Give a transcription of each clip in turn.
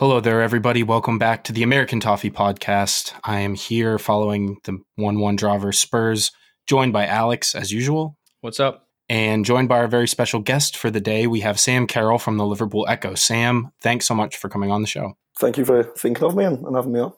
Hello there, everybody. Welcome back to the American Toffee Podcast. I am here following the 1 1 draw versus Spurs, joined by Alex, as usual. What's up? And joined by our very special guest for the day, we have Sam Carroll from the Liverpool Echo. Sam, thanks so much for coming on the show. Thank you for thinking of me and, and having me on.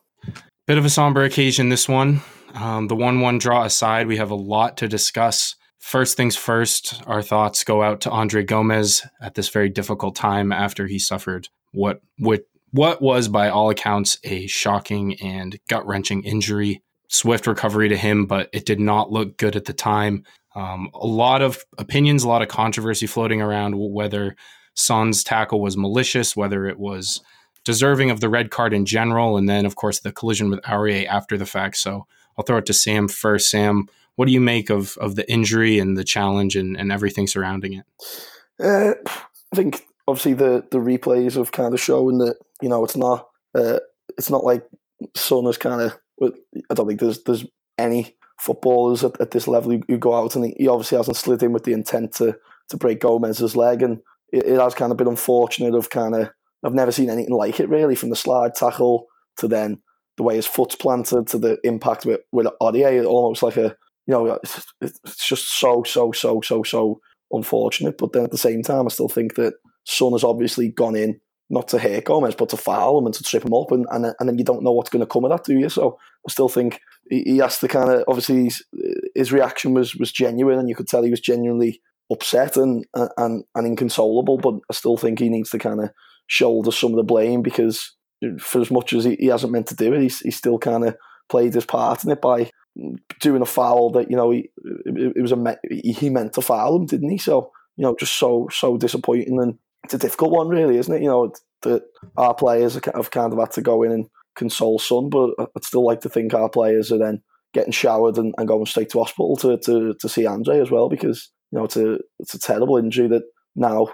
Bit of a somber occasion, this one. Um, the 1 1 draw aside, we have a lot to discuss. First things first, our thoughts go out to Andre Gomes at this very difficult time after he suffered what, what what was, by all accounts, a shocking and gut wrenching injury. Swift recovery to him, but it did not look good at the time. Um, a lot of opinions, a lot of controversy floating around whether Son's tackle was malicious, whether it was deserving of the red card in general, and then, of course, the collision with Aurier after the fact. So I'll throw it to Sam first. Sam, what do you make of, of the injury and the challenge and, and everything surrounding it? Uh, I think obviously the the replays have kind of shown that you know it's not uh, it's not like Son is kind of. I don't think there's there's any footballers at, at this level who, go out and he obviously hasn't slid in with the intent to to break Gomes's leg and it, it has kind of been unfortunate of kind of I've never seen anything like it really from the slide tackle to then the way his foot's planted to the impact with with Aurier almost like a you know it's, it's just so so so so so unfortunate but then at the same time I still think that Son has obviously gone in not to hit Gomes, but to foul him and to trip him up, and and, and then you don't know what's going to come of that, do you? So I still think he, he has to kind of obviously his, his, reaction was was genuine, and you could tell he was genuinely upset and and and inconsolable. But I still think he needs to kind of shoulder some of the blame because uh, for as much as he, he hasn't meant to do it, he's, he's still kind of played his part in it by doing a foul that you know he it, it was a he meant to foul him, didn't he? So you know, just so so disappointing and it's a difficult one, really, isn't it? You know, that our players have kind of had to go in and console Son, but I'd still like to think our players are then getting showered and, and going straight to hospital to, to, to see Andre as well, because you know it's a it's a terrible injury that now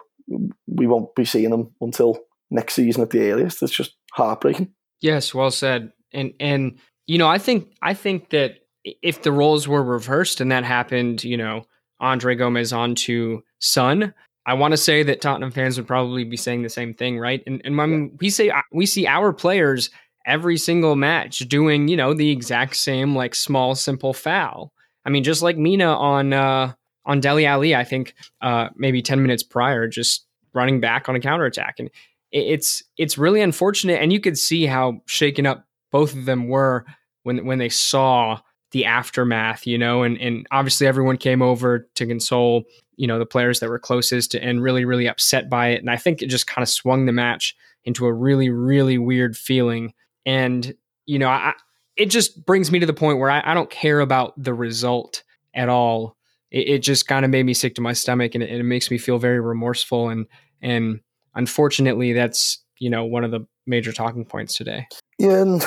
we won't be seeing him until next season at the earliest. It's just heartbreaking. Yes, well said. And and you know, I think I think that if the roles were reversed and that happened, you know, Andre Gomes onto Son, I want to say that Tottenham fans would probably be saying the same thing, right? And, and when we say uh, we see our players every single match doing, you know, the exact same like small simple foul. I mean, just like Mina on uh, on Dele Ali, I think uh, maybe ten minutes prior, just running back on a counterattack, and it's it's really unfortunate. And you could see how shaken up both of them were when when they saw the aftermath, you know, and and obviously everyone came over to console you know the players that were closest and really really upset by it. And i think it just kind of swung the match into a really really weird feeling. And you know I, it just brings me to the point where I, I don't care about the result at all. It, it just kind of made me sick to my stomach and it, it makes me feel very remorseful. And and unfortunately that's you know one of the major talking points today. Yeah and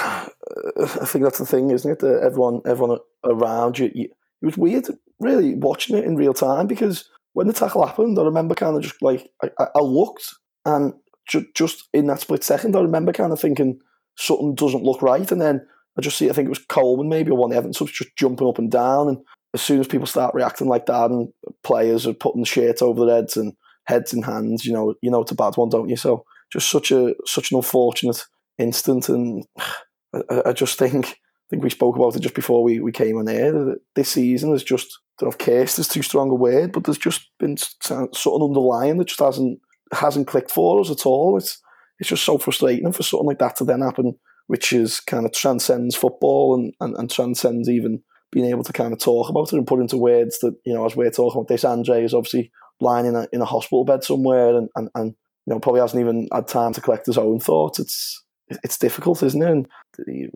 i think that's the thing isn't it? That everyone everyone around you, you it was weird really watching it in real time because when the tackle happened, I remember kind of just like I, I looked and ju- just in that split second, I remember kind of thinking something doesn't look right, and then I just see I think it was Coleman maybe or one of the Evans was just jumping up and down, and as soon as people start reacting like that, and players are putting the shirt over their heads and heads in hands, you know, you know it's a bad one, don't you? So just such a such an unfortunate instant, and I, I just think I think we spoke about it just before we, we came on air. This season is just don't know if cursed is too strong a word, but there's just been something underlying that just hasn't hasn't clicked for us at all. It's it's just so frustrating for something like that to then happen, which is kind of transcends football and, and, and transcends even being able to kind of talk about it and put into words that, you know, as we're talking about this, Andre is obviously lying in a, in a hospital bed somewhere and, and, and, you know, probably hasn't even had time to collect his own thoughts. It's it's difficult, isn't it? And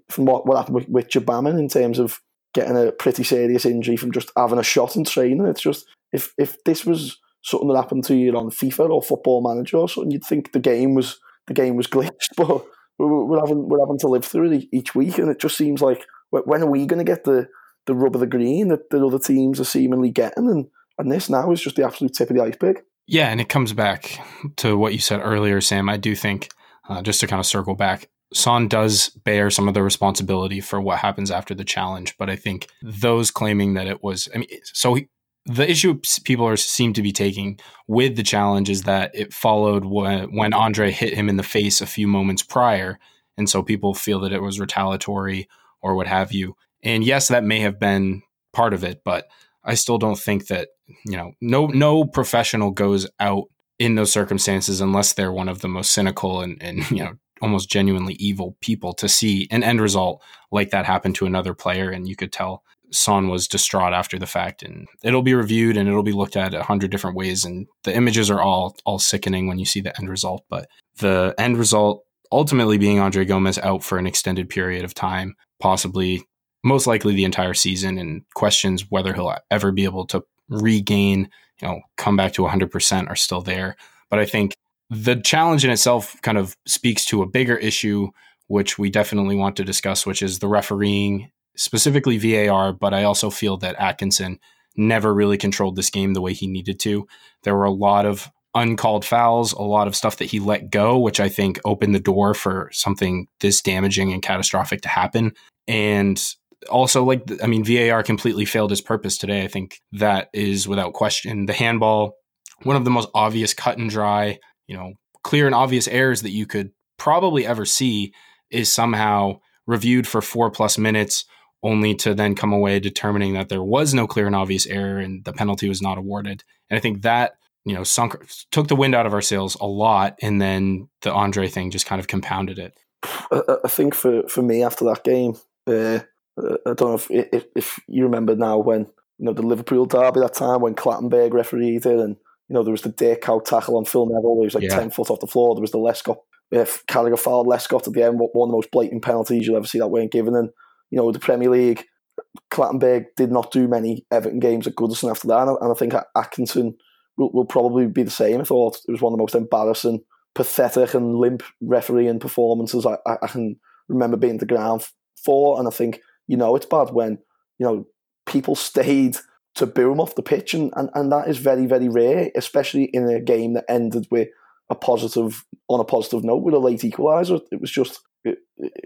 from what, what happened with, with Gbamin in terms of getting a pretty serious injury from just having a shot in training. It's just if if this was something that happened to you on FIFA or Football Manager or something, you'd think the game was the game was glitched. But we're having we're having to live through it each week, and it just seems like when are we going to get the the rub of the green that the other teams are seemingly getting, and and this now is just the absolute tip of the iceberg. Yeah, and it comes back to what you said earlier, Sam. I do think uh, just to kind of circle back, Son does bear some of the responsibility for what happens after the challenge, but I think those claiming that it was, I mean, so he, the issue people are seem to be taking with the challenge is that it followed when, when Andre hit him in the face a few moments prior, and so people feel that it was retaliatory or what have you. And yes, that may have been part of it, but I still don't think that you know no no professional goes out in those circumstances unless they're one of the most cynical and, and you know almost genuinely evil people to see an end result like that happen to another player and you could tell Son was distraught after the fact, and it'll be reviewed and it'll be looked at a hundred different ways. And the images are all all sickening when you see the end result. But the end result ultimately being Andre Gomes out for an extended period of time, possibly most likely the entire season, and questions whether he'll ever be able to regain, you know, come back to 100% are still there. But I think the challenge in itself kind of speaks to a bigger issue, which we definitely want to discuss, which is the refereeing specifically VAR, but I also feel that Atkinson never really controlled this game the way he needed to. There were a lot of uncalled fouls, a lot of stuff that he let go, which I think opened the door for something this damaging and catastrophic to happen. And also, like, I mean, VAR completely failed his purpose today. I think that is without question. The handball, one of the most obvious cut and dry, you know, clear and obvious errors that you could probably ever see is somehow reviewed for four plus minutes only to then come away determining that there was no clear and obvious error and the penalty was not awarded. And I think that, you know, sunk took the wind out of our sails a lot. And then the Andre thing just kind of compounded it. I, think for, for me after that game, uh, I don't know if, if, if you remember now when you know the Liverpool derby that time when Clattenburg refereed it, and you know there was the Dirk Kuyt tackle on Phil Neville, he was like yeah. ten foot off the floor. There was the Lescott if Carragher fouled Lescott at the end, one of the most blatant penalties you'll ever see that weren't given. And you know, the Premier League, Clattenburg did not do many Everton games at Goodison after that, and I, think Atkinson will, will, probably be the same. I thought it was one of the most embarrassing, pathetic, and limp refereeing performances I, I, I can remember being the ground for, and I think you know it's bad when you know people stayed to boo him off the pitch, and, and, and that is very very rare, especially in a game that ended with a positive on a positive note with a late equaliser. It was just it,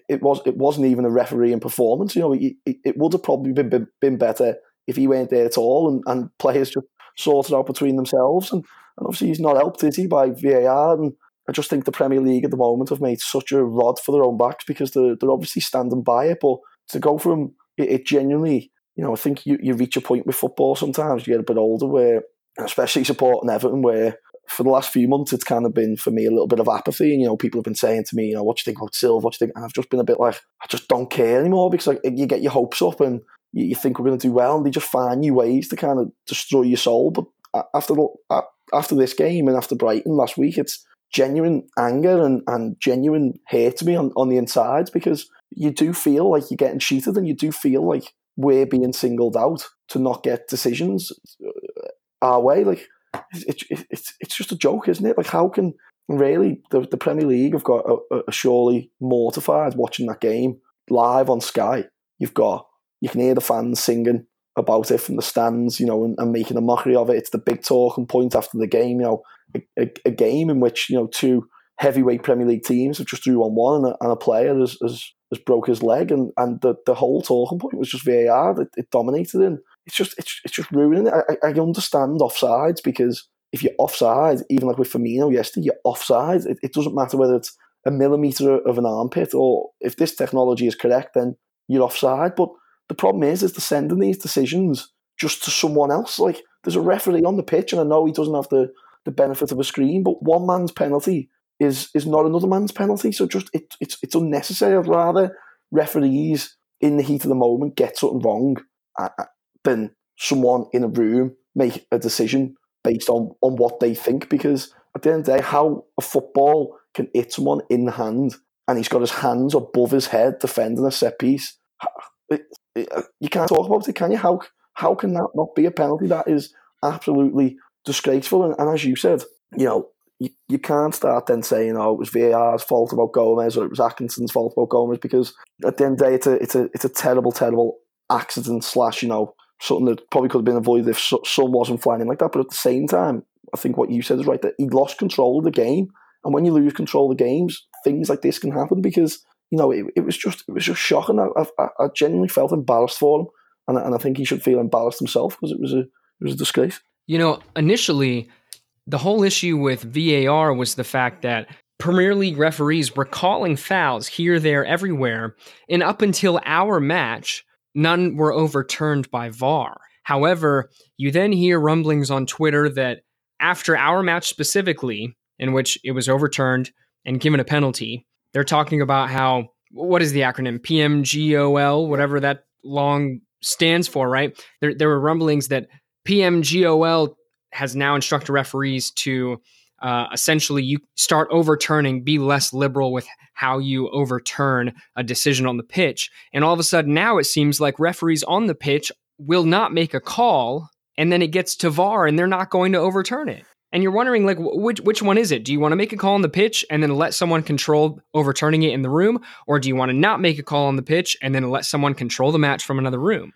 it was it wasn't even a referee refereeing performance. You know, it, it would have probably been, been, been better if he weren't there at all, and, and players just sorted out between themselves. And, and obviously, he's not helped, is he, by VAR? And I just think the Premier League at the moment have made such a rod for their own backs because they're they're obviously standing by it. But to go from it, it genuinely, you know, I think you, you reach a point with football sometimes. You get a bit older where, especially supporting Everton, where for the last few months, it's kind of been for me a little bit of apathy. And, you know, people have been saying to me, you know, what do you think about Silva? What do you think? And I've just been a bit like, I just don't care anymore because like, you get your hopes up and you, you think we're going to do well and they just find new ways to kind of destroy your soul. But after after this game and after Brighton last week, it's genuine anger and, and genuine hate to me on, on the inside because you do feel like you're getting cheated and you do feel like we're being singled out to not get decisions uh, our way. Like, it's it, it's it's just a joke, isn't it? Like, how can really the, the Premier League have got a, a surely mortified watching that game live on Sky? You've got you can hear the fans singing about it from the stands, you know, and, and making a mockery of it. It's the big talking point after the game, you know, a, a, a game in which you know two heavyweight Premier League teams have just drew on one, and a, and a player has, has, has broke his leg, and, and the, the whole talking point was just VAR. It, it dominated, and it's just it's, it's just ruining it. I, I understand offsides because if you're offside, even like with Firmino yesterday, you're offside. It, it doesn't matter whether it's a millimeter of an armpit or if this technology is correct, then you're offside. But the problem is, is they're sending these decisions just to someone else. Like there's a referee on the pitch, and I know he doesn't have the, the benefit of a screen, but one man's penalty is is not another man's penalty. So just it, it's it's unnecessary. I'd rather referees in the heat of the moment get something wrong uh, uh, than someone in a room make a decision based on, on what they think. Because at the end of the day, how a football can hit someone in the hand and he's got his hands above his head defending a set piece, it, uh, you can't talk about it, can you? How how can that not be a penalty? That is absolutely disgraceful. And, and as you said, you know, you, can't start then saying, oh, it was VAR's fault about Gomes or it was Atkinson's fault about Gomes because at the end of the day, it's a, it's a, it's a terrible, terrible accident slash, you know, something that probably could have been avoided if Son wasn't flying in like that. But at the same time, I think what you said is right that he lost control of the game. And when you lose control of the games, things like this can happen because, you know, it, it was just it was just shocking. I, I, I genuinely felt embarrassed for him. And, and I think he should feel embarrassed himself because it was a It was a disgrace. You know, initially, the whole issue with VAR was the fact that Premier League referees were calling fouls here, there, everywhere, and up until our match, none were overturned by VAR. However, you then hear rumblings on Twitter that after our match specifically, in which it was overturned and given a penalty, they're talking about how what is the acronym PMGOL, whatever that long stands for, right? There, there were rumblings that PMGOL has now instructed referees to uh, essentially you start overturning, be less liberal with how you overturn a decision on the pitch. And all of a sudden now it seems like referees on the pitch will not make a call and then it gets to VAR and they're not going to overturn it. And you're wondering like which which one is it? Do you want to make a call on the pitch and then let someone control overturning it in the room or do you want to not make a call on the pitch and then let someone control the match from another room?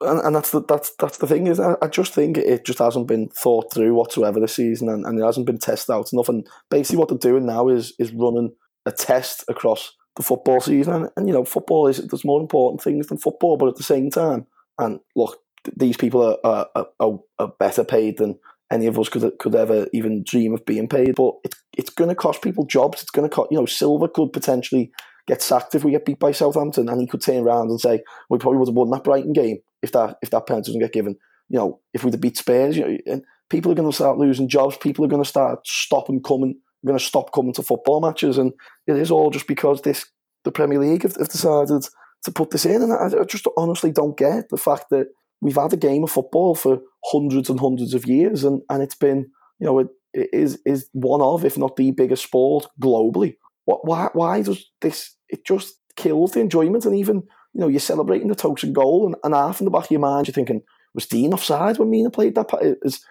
And, and that's the that's that's the thing is I, I, just think it just hasn't been thought through whatsoever this season and, and it hasn't been tested out enough. And basically what they're doing now is is running a test across the football season. And, and you know football is there's more important things than football but at the same time and look these people are are, are, are better paid than any of us could could ever even dream of being paid. But it's it's going to cost people jobs. It's going to cost you know Silva could potentially get sacked if we get beat by Southampton and he could turn around and say we probably would have won that Brighton game if that if that penalty doesn't get given. You know, if we'd have beat Spurs, you know, and people are going to start losing jobs. People are going to start stopping coming. Going to stop coming to football matches, and it is all just because this the Premier League have, have decided to put this in. And I, I just honestly don't get the fact that we've had a game of football for hundreds and hundreds of years, and, and it's been you know it, it is is one of if not the biggest sport globally. What why why does this? It just kills the enjoyment, and even you know, you're celebrating the Tosun goal, and, and half in the back of your mind, you're thinking, was Dean offside when Mina played that? It's,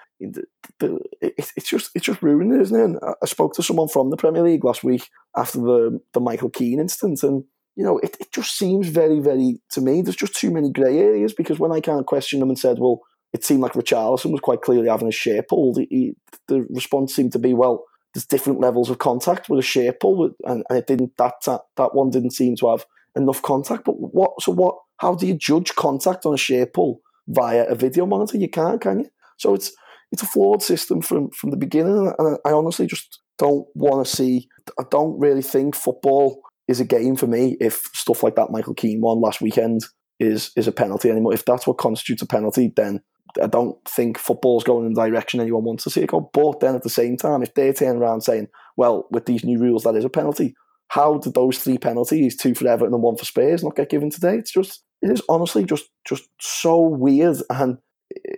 it's just it's just ruining it, isn't it? And I spoke to someone from the Premier League last week after the the Michael Keane incident, and you know, it, it just seems very, very to me. There's just too many grey areas because when I kind of questioned them and said, well, it seemed like Richarlison was quite clearly having a share pulled. He, the response seemed to be, well, there's different levels of contact with a share pull, and, and it didn't that, that that one didn't seem to have enough contact. But what? So what? How do you judge contact on a share pull via a video monitor? You can't, can you? So it's it's a flawed system from from the beginning, and I honestly just don't want to see. I don't really think football is a game for me if stuff like that Michael Keane one last weekend is is a penalty anymore. If that's what constitutes a penalty, then I don't think football's going in the direction anyone wants to see it go. But then at the same time, if they turn around saying, "Well, with these new rules, that is a penalty," how did those three penalties, two for Everton and one for Spurs, not get given today? It's just, it is honestly just just so weird, and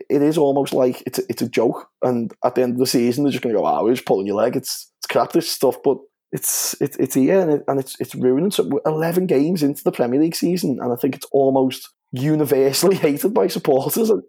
it is almost like it's a, it's a joke. And at the end of the season, they're just going to go, "Ah, oh, we're pulling your leg." It's it's crap this stuff, but it's it, it's here and, it, and it's it's ruining. So eleven games into the Premier League season, and I think it's almost universally hated by supporters. And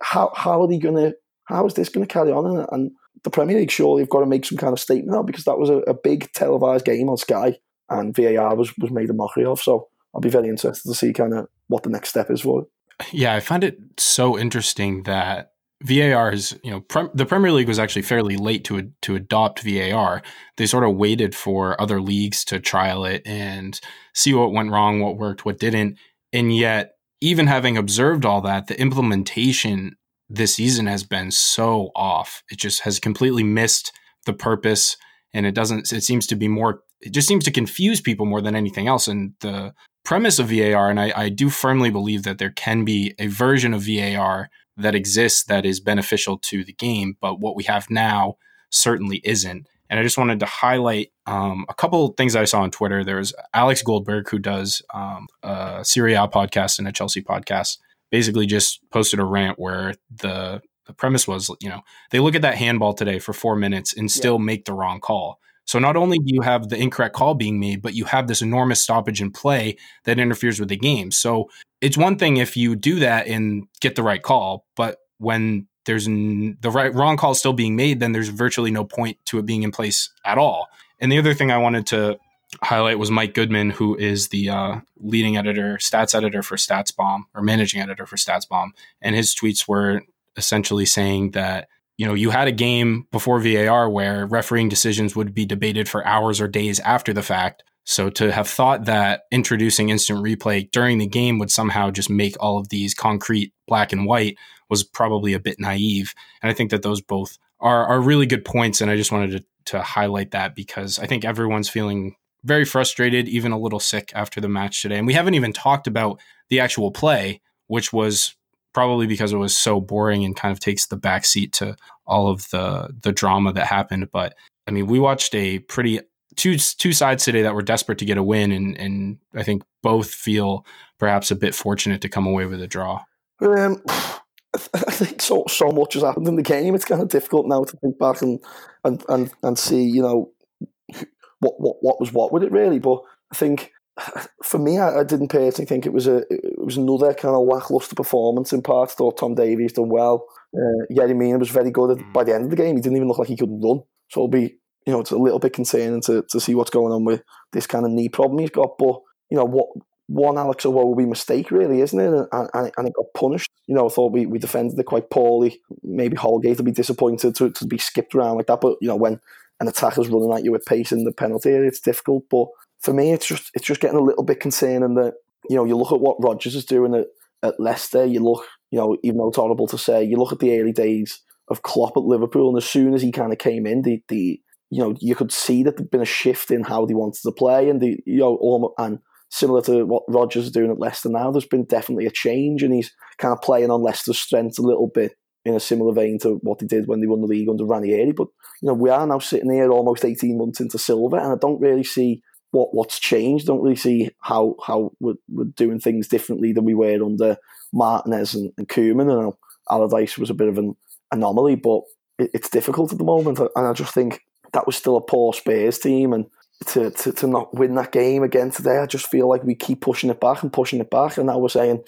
how how are they going to? How is this going to carry on? And, and the Premier League surely have got to make some kind of statement now because that was a, a big televised game on Sky and VAR was, was made a mockery of. So I'll be very interested to see kind of what the next step is for. Yeah, I find it so interesting that VAR is, you know, the Premier League was actually fairly late to to adopt VAR. They sort of waited for other leagues to trial it and see what went wrong, what worked, what didn't. And yet, even having observed all that, the implementation this season has been so off. It just has completely missed the purpose and it doesn't it seems to be more it just seems to confuse people more than anything else and the premise of VAR and I, I do firmly believe that there can be a version of VAR that exists that is beneficial to the game but what we have now certainly isn't and I just wanted to highlight um, a couple things I saw on Twitter. There's Alex Goldberg, who does um, a Serie A podcast and a Chelsea podcast, basically just posted a rant where the the premise was, you know, they look at that handball today for four minutes and still yeah. make the wrong call. So not only do you have the incorrect call being made, but you have this enormous stoppage in play that interferes with the game. So it's one thing if you do that and get the right call, but when there's n- the right wrong call still being made, then there's virtually no point to it being in place at all. And the other thing I wanted to highlight was Mike Goodman, who is the uh, leading editor, stats editor for StatsBomb, or managing editor for StatsBomb, and his tweets were essentially saying that you know you had a game before VAR where refereeing decisions would be debated for hours or days after the fact. So to have thought that introducing instant replay during the game would somehow just make all of these concrete black and white was probably a bit naive. And I think that those both are, are really good points. And I just wanted to, to highlight that because I think everyone's feeling very frustrated, even a little sick after the match today. And we haven't even talked about the actual play, which was probably because it was so boring and kind of takes the backseat to all of the the drama that happened. But I mean, we watched a pretty two two sides today that were desperate to get a win, and and I think both feel perhaps a bit fortunate to come away with a draw. Um, I think so so much has happened in the game. It's kind of difficult now to think back and and and, and see you know what what what was what with it really. But I think for me, I, I, didn't personally think it was a it was another kind of lackluster performance in parts. Thought Tom Davies done well. Uh, Yerry Mina was very good at, mm. by the end of the game. He didn't even look like he could run. So it'll be you know it's a little bit concerning to, to see what's going on with this kind of knee problem he's got. But you know what one Alex Iwobi mistake, really, isn't it? And, and, and, it got punished. You know, I thought we, we defended it quite poorly. Maybe Holgate would be disappointed to, to be skipped around like that. But, you know, when an attacker's running at you with pace in the penalty area, it's difficult. But for me, it's just it's just getting a little bit concerning that, you know, you look at what Rodgers is doing at, at Leicester, you look, you know, even though it's horrible to say, you look at the early days of Klopp at Liverpool, and as soon as he kind of came in, the, the you know, you could see that there'd been a shift in how they wanted to play, and the you know, and similar to what Rodgers is doing at Leicester now, there's been definitely a change, and he's kind of playing on Leicester's strengths a little bit in a similar vein to what he did when they won the league under Ranieri. But you know, we are now sitting here almost 18 months into Silva, and I don't really see what what's changed. I don't really see how how we're, we're doing things differently than we were under Martinez and, and Koeman. And Allardyce was a bit of an anomaly, but it, it's difficult at the moment, and I just think that was still a poor Spurs team, and to, to, to not win that game again today, I just feel like we keep pushing it back and pushing it back, and now we're saying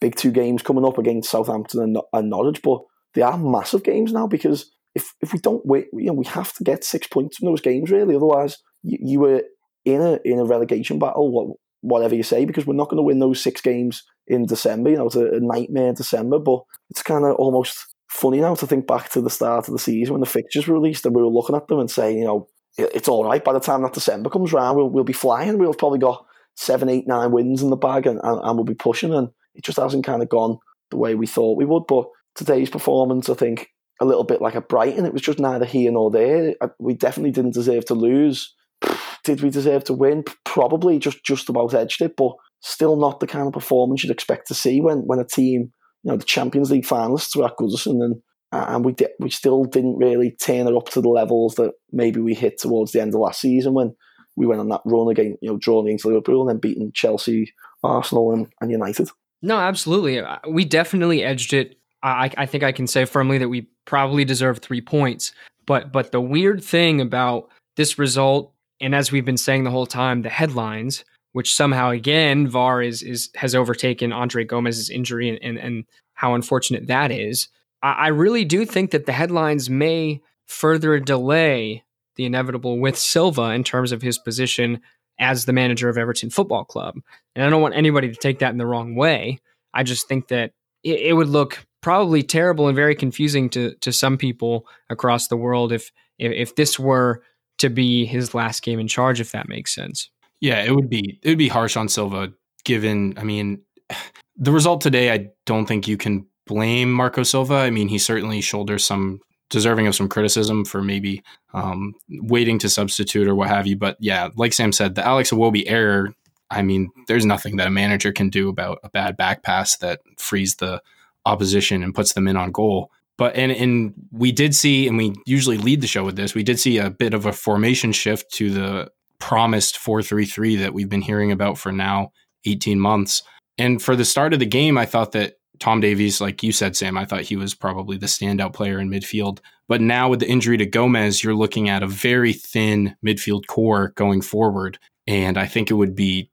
big two games coming up against Southampton and, and Norwich, but they are massive games now because if if we don't win, you know, we have to get six points from those games really. Otherwise, you, you were in a in a relegation battle, what, whatever you say, because we're not going to win those six games in December. You know, it's a, a nightmare December, but it's kind of almost funny now to think back to the start of the season when the fixtures were released and we were looking at them and saying, you know, it's all right. By the time that December comes around, we'll, we'll be flying. We'll probably got seven, eight, nine wins in the bag and, and, and we'll be pushing. And it just hasn't kind of gone the way we thought we would. But today's performance, I think, a little bit like a Brighton. It was just neither here nor there. We definitely didn't deserve to lose. Did we deserve to win? Probably just just about edged it, but still not the kind of performance you'd expect to see when, when a team, you know, the Champions League finalists were at Goodison and and we did, we still didn't really turn it up to the levels that maybe we hit towards the end of last season when we went on that run again, you know, drawing against Liverpool and then beating Chelsea, Arsenal, and, and United. No, absolutely. Uh, we definitely edged it. I, I think I can say firmly that we probably deserve three points. But but the weird thing about this result, and as we've been saying the whole time, the headlines, which somehow again VAR is is has overtaken Andre Gomes's injury and, and, and how unfortunate that is. I really do think that the headlines may further delay the inevitable with Silva in terms of his position as the manager of Everton Football Club. And I don't want anybody to take that in the wrong way. I just think that it, it would look probably terrible and very confusing to to some people across the world if, if if this were to be his last game in charge, if that makes sense. Yeah, it would be it would be harsh on Silva given I mean the result today I don't think you can blame Marco Silva. I mean, he certainly shoulders some deserving of some criticism for maybe um, waiting to substitute or what have you. But yeah, like Sam said, the Alex Iwobi error. I mean, there's nothing that a manager can do about a bad back pass that frees the opposition and puts them in on goal. But and and we did see, and we usually lead the show with this. We did see a bit of a formation shift to the promised four three three that we've been hearing about for now 18 months. And for the start of the game, I thought that Tom Davies, like you said, Sam, I thought he was probably the standout player in midfield. But now with the injury to Gomes, you're looking at a very thin midfield core going forward. And I think it would be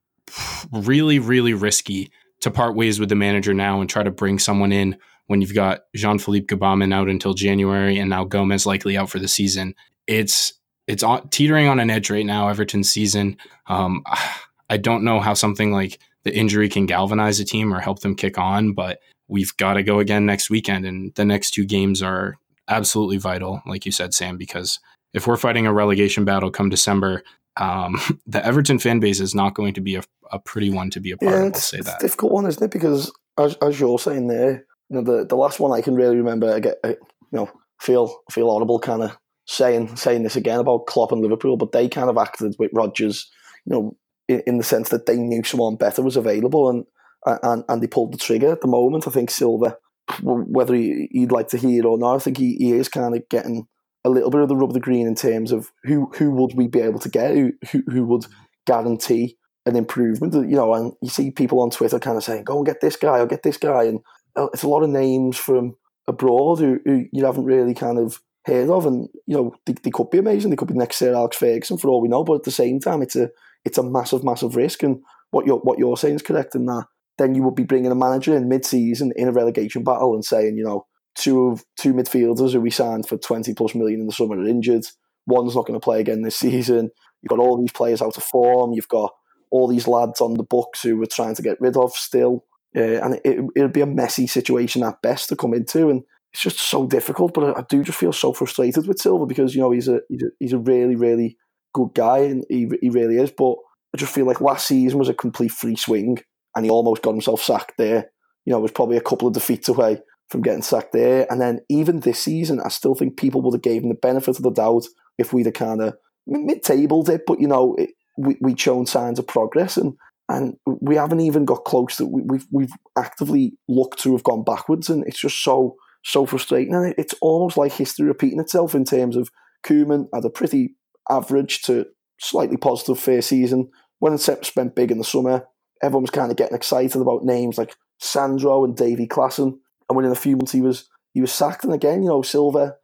really, really risky to part ways with the manager now and try to bring someone in when you've got Jean Philippe Gbamin out until January and now Gomes likely out for the season. It's it's teetering on an edge right now, Everton's season. Um, I don't know how something like the injury can galvanize a team or help them kick on, but we've got to go again next weekend. And the next two games are absolutely vital, like you said, Sam, because if we're fighting a relegation battle come December, um, the Everton fan base is not going to be a, a pretty one to be a part yeah, of. It's that. a difficult one, isn't it? Because as, as you're saying there, you know, the the last one I can really remember, I get, I, you know, feel feel horrible kind of saying saying this again about Klopp and Liverpool, but they kind of acted with Rodgers, you know, in, in the sense that they knew someone better was available and and and they pulled the trigger at the moment. I think Silva, whether he, would like to hear or not, I think he, he is kind of getting a little bit of the rub of the green in terms of who who would we be able to get, who who, who would guarantee an improvement. You know, and you see people on Twitter kind of saying, "Go and get this guy or get this guy," and uh, it's a lot of names from abroad who, who you haven't really kind of heard of, and you know they, they could be amazing. They could be next Sir Alex Ferguson for all we know, but at the same time, it's a it's a massive, massive risk. And what you're what you're saying is correct in that. Then you would be bringing a manager in mid-season in a relegation battle and saying, you know, two of two midfielders who we signed for twenty plus million in the summer are injured. One's not going to play again this season. You've got all these players out of form. You've got all these lads on the books who we're trying to get rid of still. Uh, and it, it would be a messy situation at best to come into. And it's just so difficult. But I, I, do just feel so frustrated with Silva because, you know, he's a, he's a, he's a really, really good guy and he, he really is. But I just feel like last season was a complete free swing and he almost got himself sacked there. You know, it was probably a couple of defeats away from getting sacked there. And then even this season, I still think people would have gave him the benefit of the doubt if we'd have kind of mid-tabled it. But, you know, it, we, we'd shown signs of progress and and we haven't even got close to we, we've we've actively looked to have gone backwards and it's just so so frustrating and it's almost like history repeating itself in terms of Koeman had a pretty average to slightly positive fair season when spent big in the summer everyone was kind of getting excited about names like Sandro and Davy Klaassen. and within a few months he was he was sacked and again you know Silva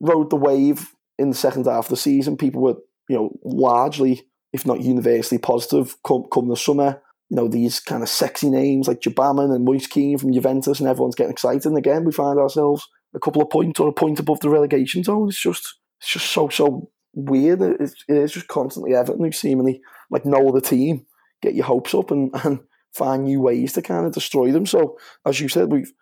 rode the wave in the second half of the season people were you know largely if not universally positive, come, come the summer. You know, these kind of sexy names like Gbamin and Moise Kean from Juventus, and everyone's getting excited. And again, we find ourselves a couple of points or a point above the relegation zone. It's just, it's just so, so weird. It's, it is just constantly Everton who seemingly, like no other team, get your hopes up and, and find new ways to kind of destroy them. So, as you said, we've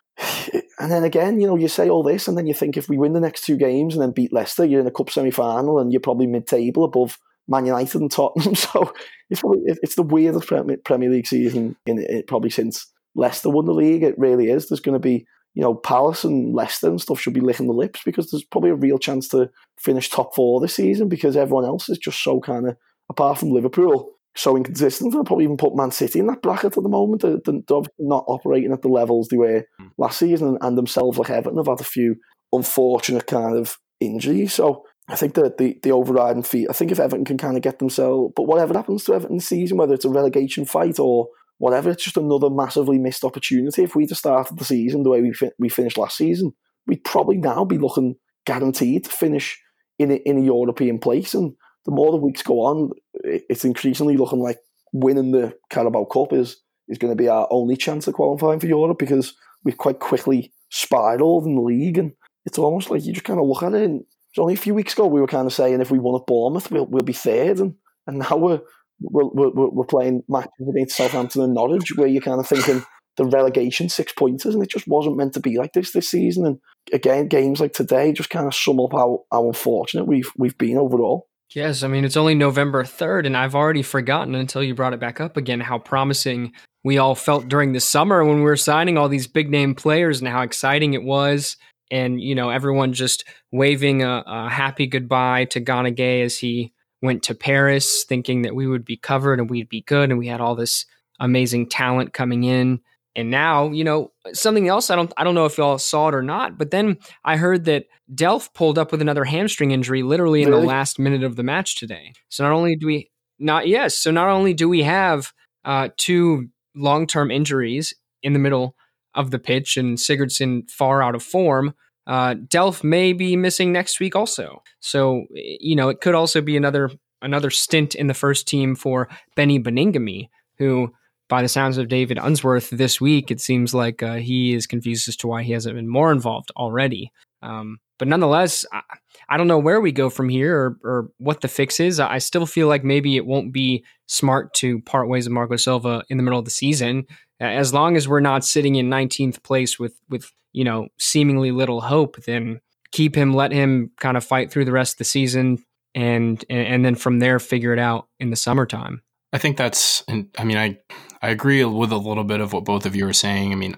and then again, you know, you say all this, and then you think if we win the next two games and then beat Leicester, you're in a cup semi final, and you're probably mid table above Man United and Tottenham. So it's probably it's the weirdest Premier League season in it probably since Leicester won the league. It really is. There's going to be you know Palace and Leicester and stuff should be licking the lips because there's probably a real chance to finish top four this season because everyone else is just so kind of apart from Liverpool so inconsistent. I'll probably even put Man City in that bracket at the moment. They're, they're not operating at the levels they were hmm. last season, and, and themselves like Everton have had a few unfortunate kind of injuries. So I think that the, the overriding feat, I think if Everton can kind of get themselves, but whatever happens to Everton this season, whether it's a relegation fight or whatever, it's just another massively missed opportunity. If we'd have started the season the way we fi- we finished last season, we'd probably now be looking guaranteed to finish in a, in a European place. And the more the weeks go on, it's increasingly looking like winning the Carabao Cup is is going to be our only chance of qualifying for Europe because we've quite quickly spiraled in the league. And it's almost like you just kind of look at it and so only a few weeks ago we were kind of saying if we won at Bournemouth we'll, we'll be third, and, and now we're, we're, we're, we're playing matches against Southampton and Norwich where you're kind of thinking the relegation six pointers, and it just wasn't meant to be like this this season. And again, games like today just kind of sum up how, how unfortunate we've we've been overall. Yes, I mean it's only November third, and I've already forgotten until you brought it back up again how promising we all felt during the summer when we were signing all these big name players and how exciting it was and you know everyone just waving a, a happy goodbye to Gana Gueye as he went to Paris, thinking that we would be covered and we'd be good, and we had all this amazing talent coming in. And now, you know, something else I don't I don't know if y'all saw it or not, but then I heard that Delph pulled up with another hamstring injury literally in really? the last minute of the match today. So not only do we not yes, so not only do we have uh, two long term injuries in the middle of the pitch and Sigurdsson far out of form. Uh, Delph may be missing next week also. So, you know, it could also be another another stint in the first team for Beni Baningime, who, by the sounds of David Unsworth this week, it seems like uh, he is confused as to why he hasn't been more involved already. Um, but nonetheless, I, I, don't know where we go from here or, or what the fix is. I still feel like maybe it won't be smart to part ways with Marco Silva in the middle of the season as long as we're not sitting in 19th place with with you know seemingly little hope then keep him let him kind of fight through the rest of the season and and then from there figure it out in the summertime i think that's i mean i i agree with a little bit of what both of you are saying i mean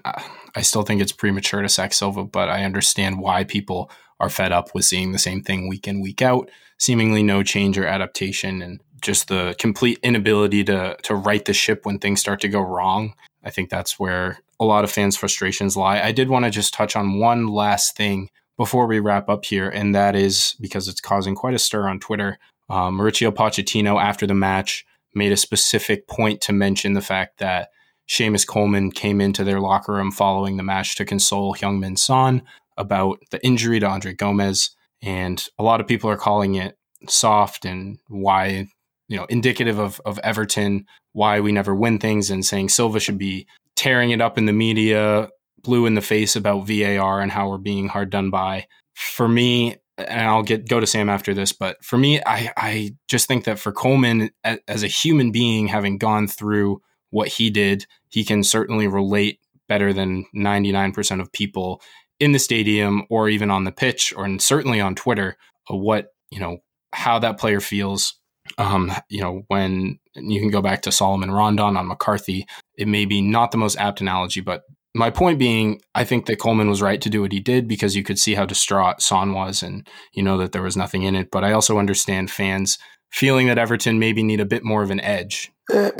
I, still think it's premature to sack Silva, but I understand why people are fed up with seeing the same thing week in, week out, seemingly no change or adaptation, and just the complete inability to to right the ship when things start to go wrong. I think that's where a lot of fans' frustrations lie. I did want to just touch on one last thing before we wrap up here, and that is because it's causing quite a stir on Twitter. Um, Mauricio Pochettino, after the match, made a specific point to mention the fact that Seamus Coleman came into their locker room following the match to console Heung-min Son about the injury to Andre Gomes. And a lot of people are calling it soft and why, you know, indicative of, of Everton, why we never win things, and saying Silva should be tearing it up in the media, blue in the face about VAR and how we're being hard done by. For me, and I'll get go to Sam after this, but for me, I I just think that for Coleman as a human being, having gone through what he did, he can certainly relate better than 99% of people in the stadium or even on the pitch or certainly on Twitter what, you know, how that player feels. Um, you know, when you can go back to Solomon Rondon on McCarthy, it may be not the most apt analogy, but my point being, I think that Coleman was right to do what he did because you could see how distraught Son was and you know that there was nothing in it. But I also understand fans feeling that Everton maybe need a bit more of an edge. Uh,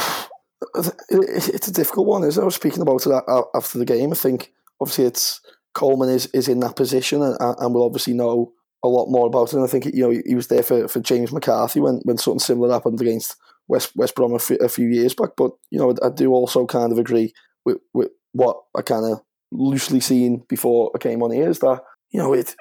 it's a difficult one. As I was speaking about it after the game, I think obviously it's Coleman is, is in that position and, and will obviously know a lot more about it. And I think you know he was there for, for James McCarthy when, when something similar happened against West West Brom a few, a few years back. But you know I do also kind of agree with, with what I kind of loosely seen before I came on here is that you know it.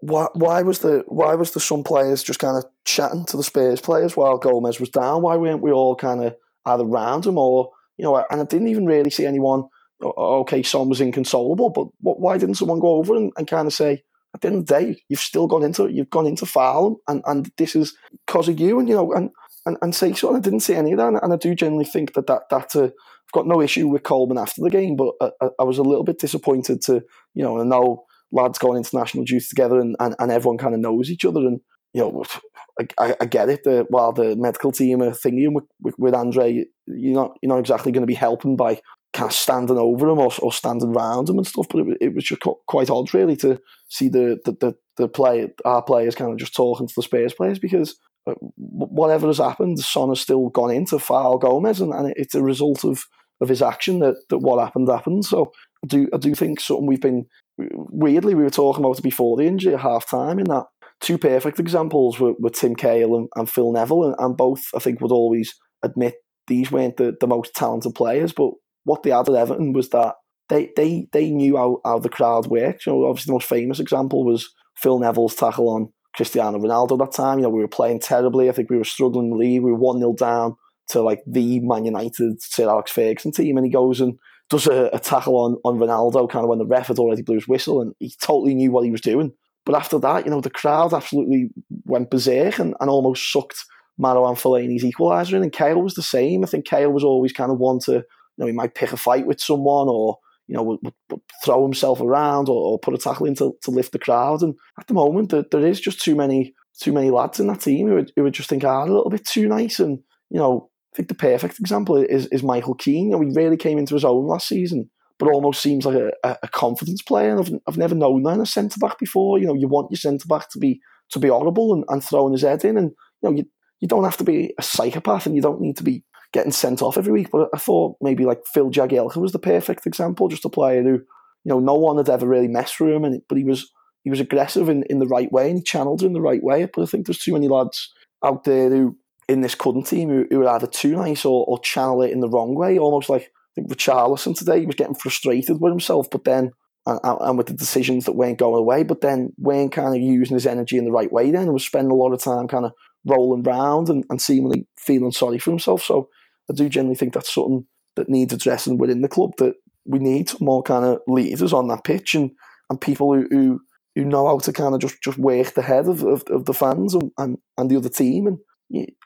Why, why was the why was the some players just kind of chatting to the Spurs players while Gomes was down? Why weren't we all kind of either round him or you know? And I didn't even really see anyone. Okay, Son was inconsolable, but why didn't someone go over and, and kind of say, at the end of the day, you've still gone into you've gone into foul and, and this is because of you, and you know, and, and, and say so. And I didn't see any of that, and, and I do generally think that that that's a I've got no issue with Coleman after the game, but I, I, was a little bit disappointed to, you know, and now lads going international duty together and, and, and everyone kind of knows each other. And, you know, I, I get it that while the medical team are thinking with, with, with Andre, you're not, you're not exactly going to be helping by kind of standing over him or, or standing around him and stuff. But it, it was just quite odd, really, to see the, the, the, the play, our players kind of just talking to the Spurs players because uh, whatever has happened, Son has still gone into foul Gomes, and, and it's a result of, of his action that, that what happened happened. So I do I do think something we've been weirdly we were talking about before the injury at half time in that two perfect examples were, were Tim Cahill and, and Phil Neville, and, and, both I think would always admit these weren't the, the most talented players, but what they had at Everton was that they they they knew how, how the crowd worked. You know, obviously the most famous example was Phil Neville's tackle on Cristiano Ronaldo that time. You know, we were playing terribly. I think we were struggling in the league. We were 1 0 down to like the Man United Sir Alex Ferguson team. And he goes and does a, a, tackle on, on Ronaldo kind of when the ref had already blew his whistle and he totally knew what he was doing. But after that, you know, the crowd absolutely went berserk and, and almost sucked Marouane Fellaini's equaliser in. And Cahill was the same. I think Cahill was always kind of one to, you know, he might pick a fight with someone or you know, would, would throw himself around or, or, put a tackle in to, to lift the crowd. And at the moment, there, there is just too many too many lads in that team who would, who just think, ah, a little bit too nice. And, you know, I think the perfect example is, is Michael Keane. You know, he really came into his own last season, but almost seems like a, a confidence player. And I've, I've never known that in a centre back before. You know, you want your centre back to be to be horrible and, and throwing his head in. And, you know, you, you don't have to be a psychopath and you don't need to be getting sent off every week. But I thought maybe like Phil Jagielka was the perfect example, just a player who, you know, no one had ever really messed with him, and but he was he was aggressive in, in the right way and he channeled in the right way. But I think there's too many lads out there who in this current team who, who are either too nice or, or channel it in the wrong way, almost like I think Richarlison today, he was getting frustrated with himself, but then and, and, with the decisions that weren't going away, but then weren't kind of using his energy in the right way then and was spending a lot of time kind of rolling round and, and seemingly feeling sorry for himself. So I do generally think that's something that needs addressing within the club. That we need more kind of leaders on that pitch and, and people who, who who know how to kind of just, just work the head of, of, of the fans and, and, and the other team and,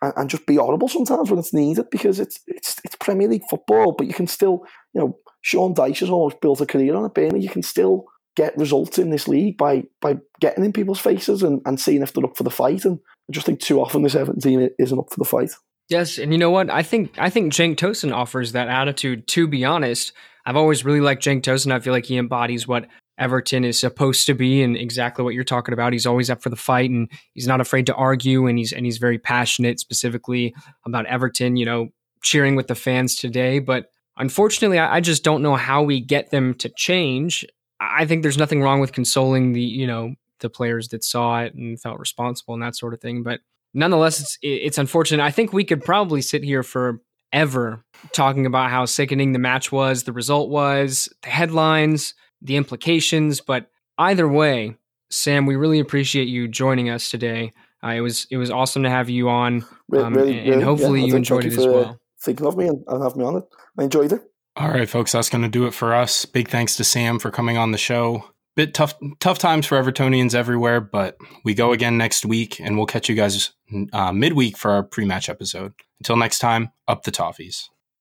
and just be audible sometimes when it's needed because it's it's it's Premier League football, but you can still you know Sean Dyche has almost built a career on it. Burnley, you can still get results in this league by by getting in people's faces and, and seeing if they're up for the fight. And I just think too often this Everton team isn't up for the fight. Yes, and you know what? I think I think Cenk Tosun offers that attitude. To be honest, I've always really liked Cenk Tosun. I feel like he embodies what Everton is supposed to be and exactly what you're talking about. He's always up for the fight and he's not afraid to argue and he's and he's very passionate specifically about Everton, you know, cheering with the fans today. But unfortunately, I just don't know how we get them to change. I think there's nothing wrong with consoling the, you know, the players that saw it and felt responsible and that sort of thing. But nonetheless, it's it's unfortunate. I think we could probably sit here for ever talking about how sickening the match was, the result was, the headlines, the implications. But either way, Sam, we really appreciate you joining us today. Uh, it was it was awesome to have you on, um, really, and, and, hopefully yeah, you enjoyed it as well. Thinking of me and, and having me on it, I enjoyed it. All right, folks, that's going to do it for us. Big thanks to Sam for coming on the show. Bit tough, tough times for Evertonians everywhere, but we go again next week, and we'll catch you guys uh, midweek for our pre-match episode. Until next time, up the toffees.